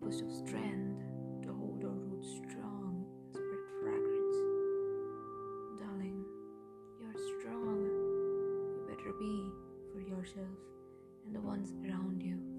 compass of strength to hold our roots strong and spread fragrance. Darling, you're strong. You better be for yourself and the ones around you.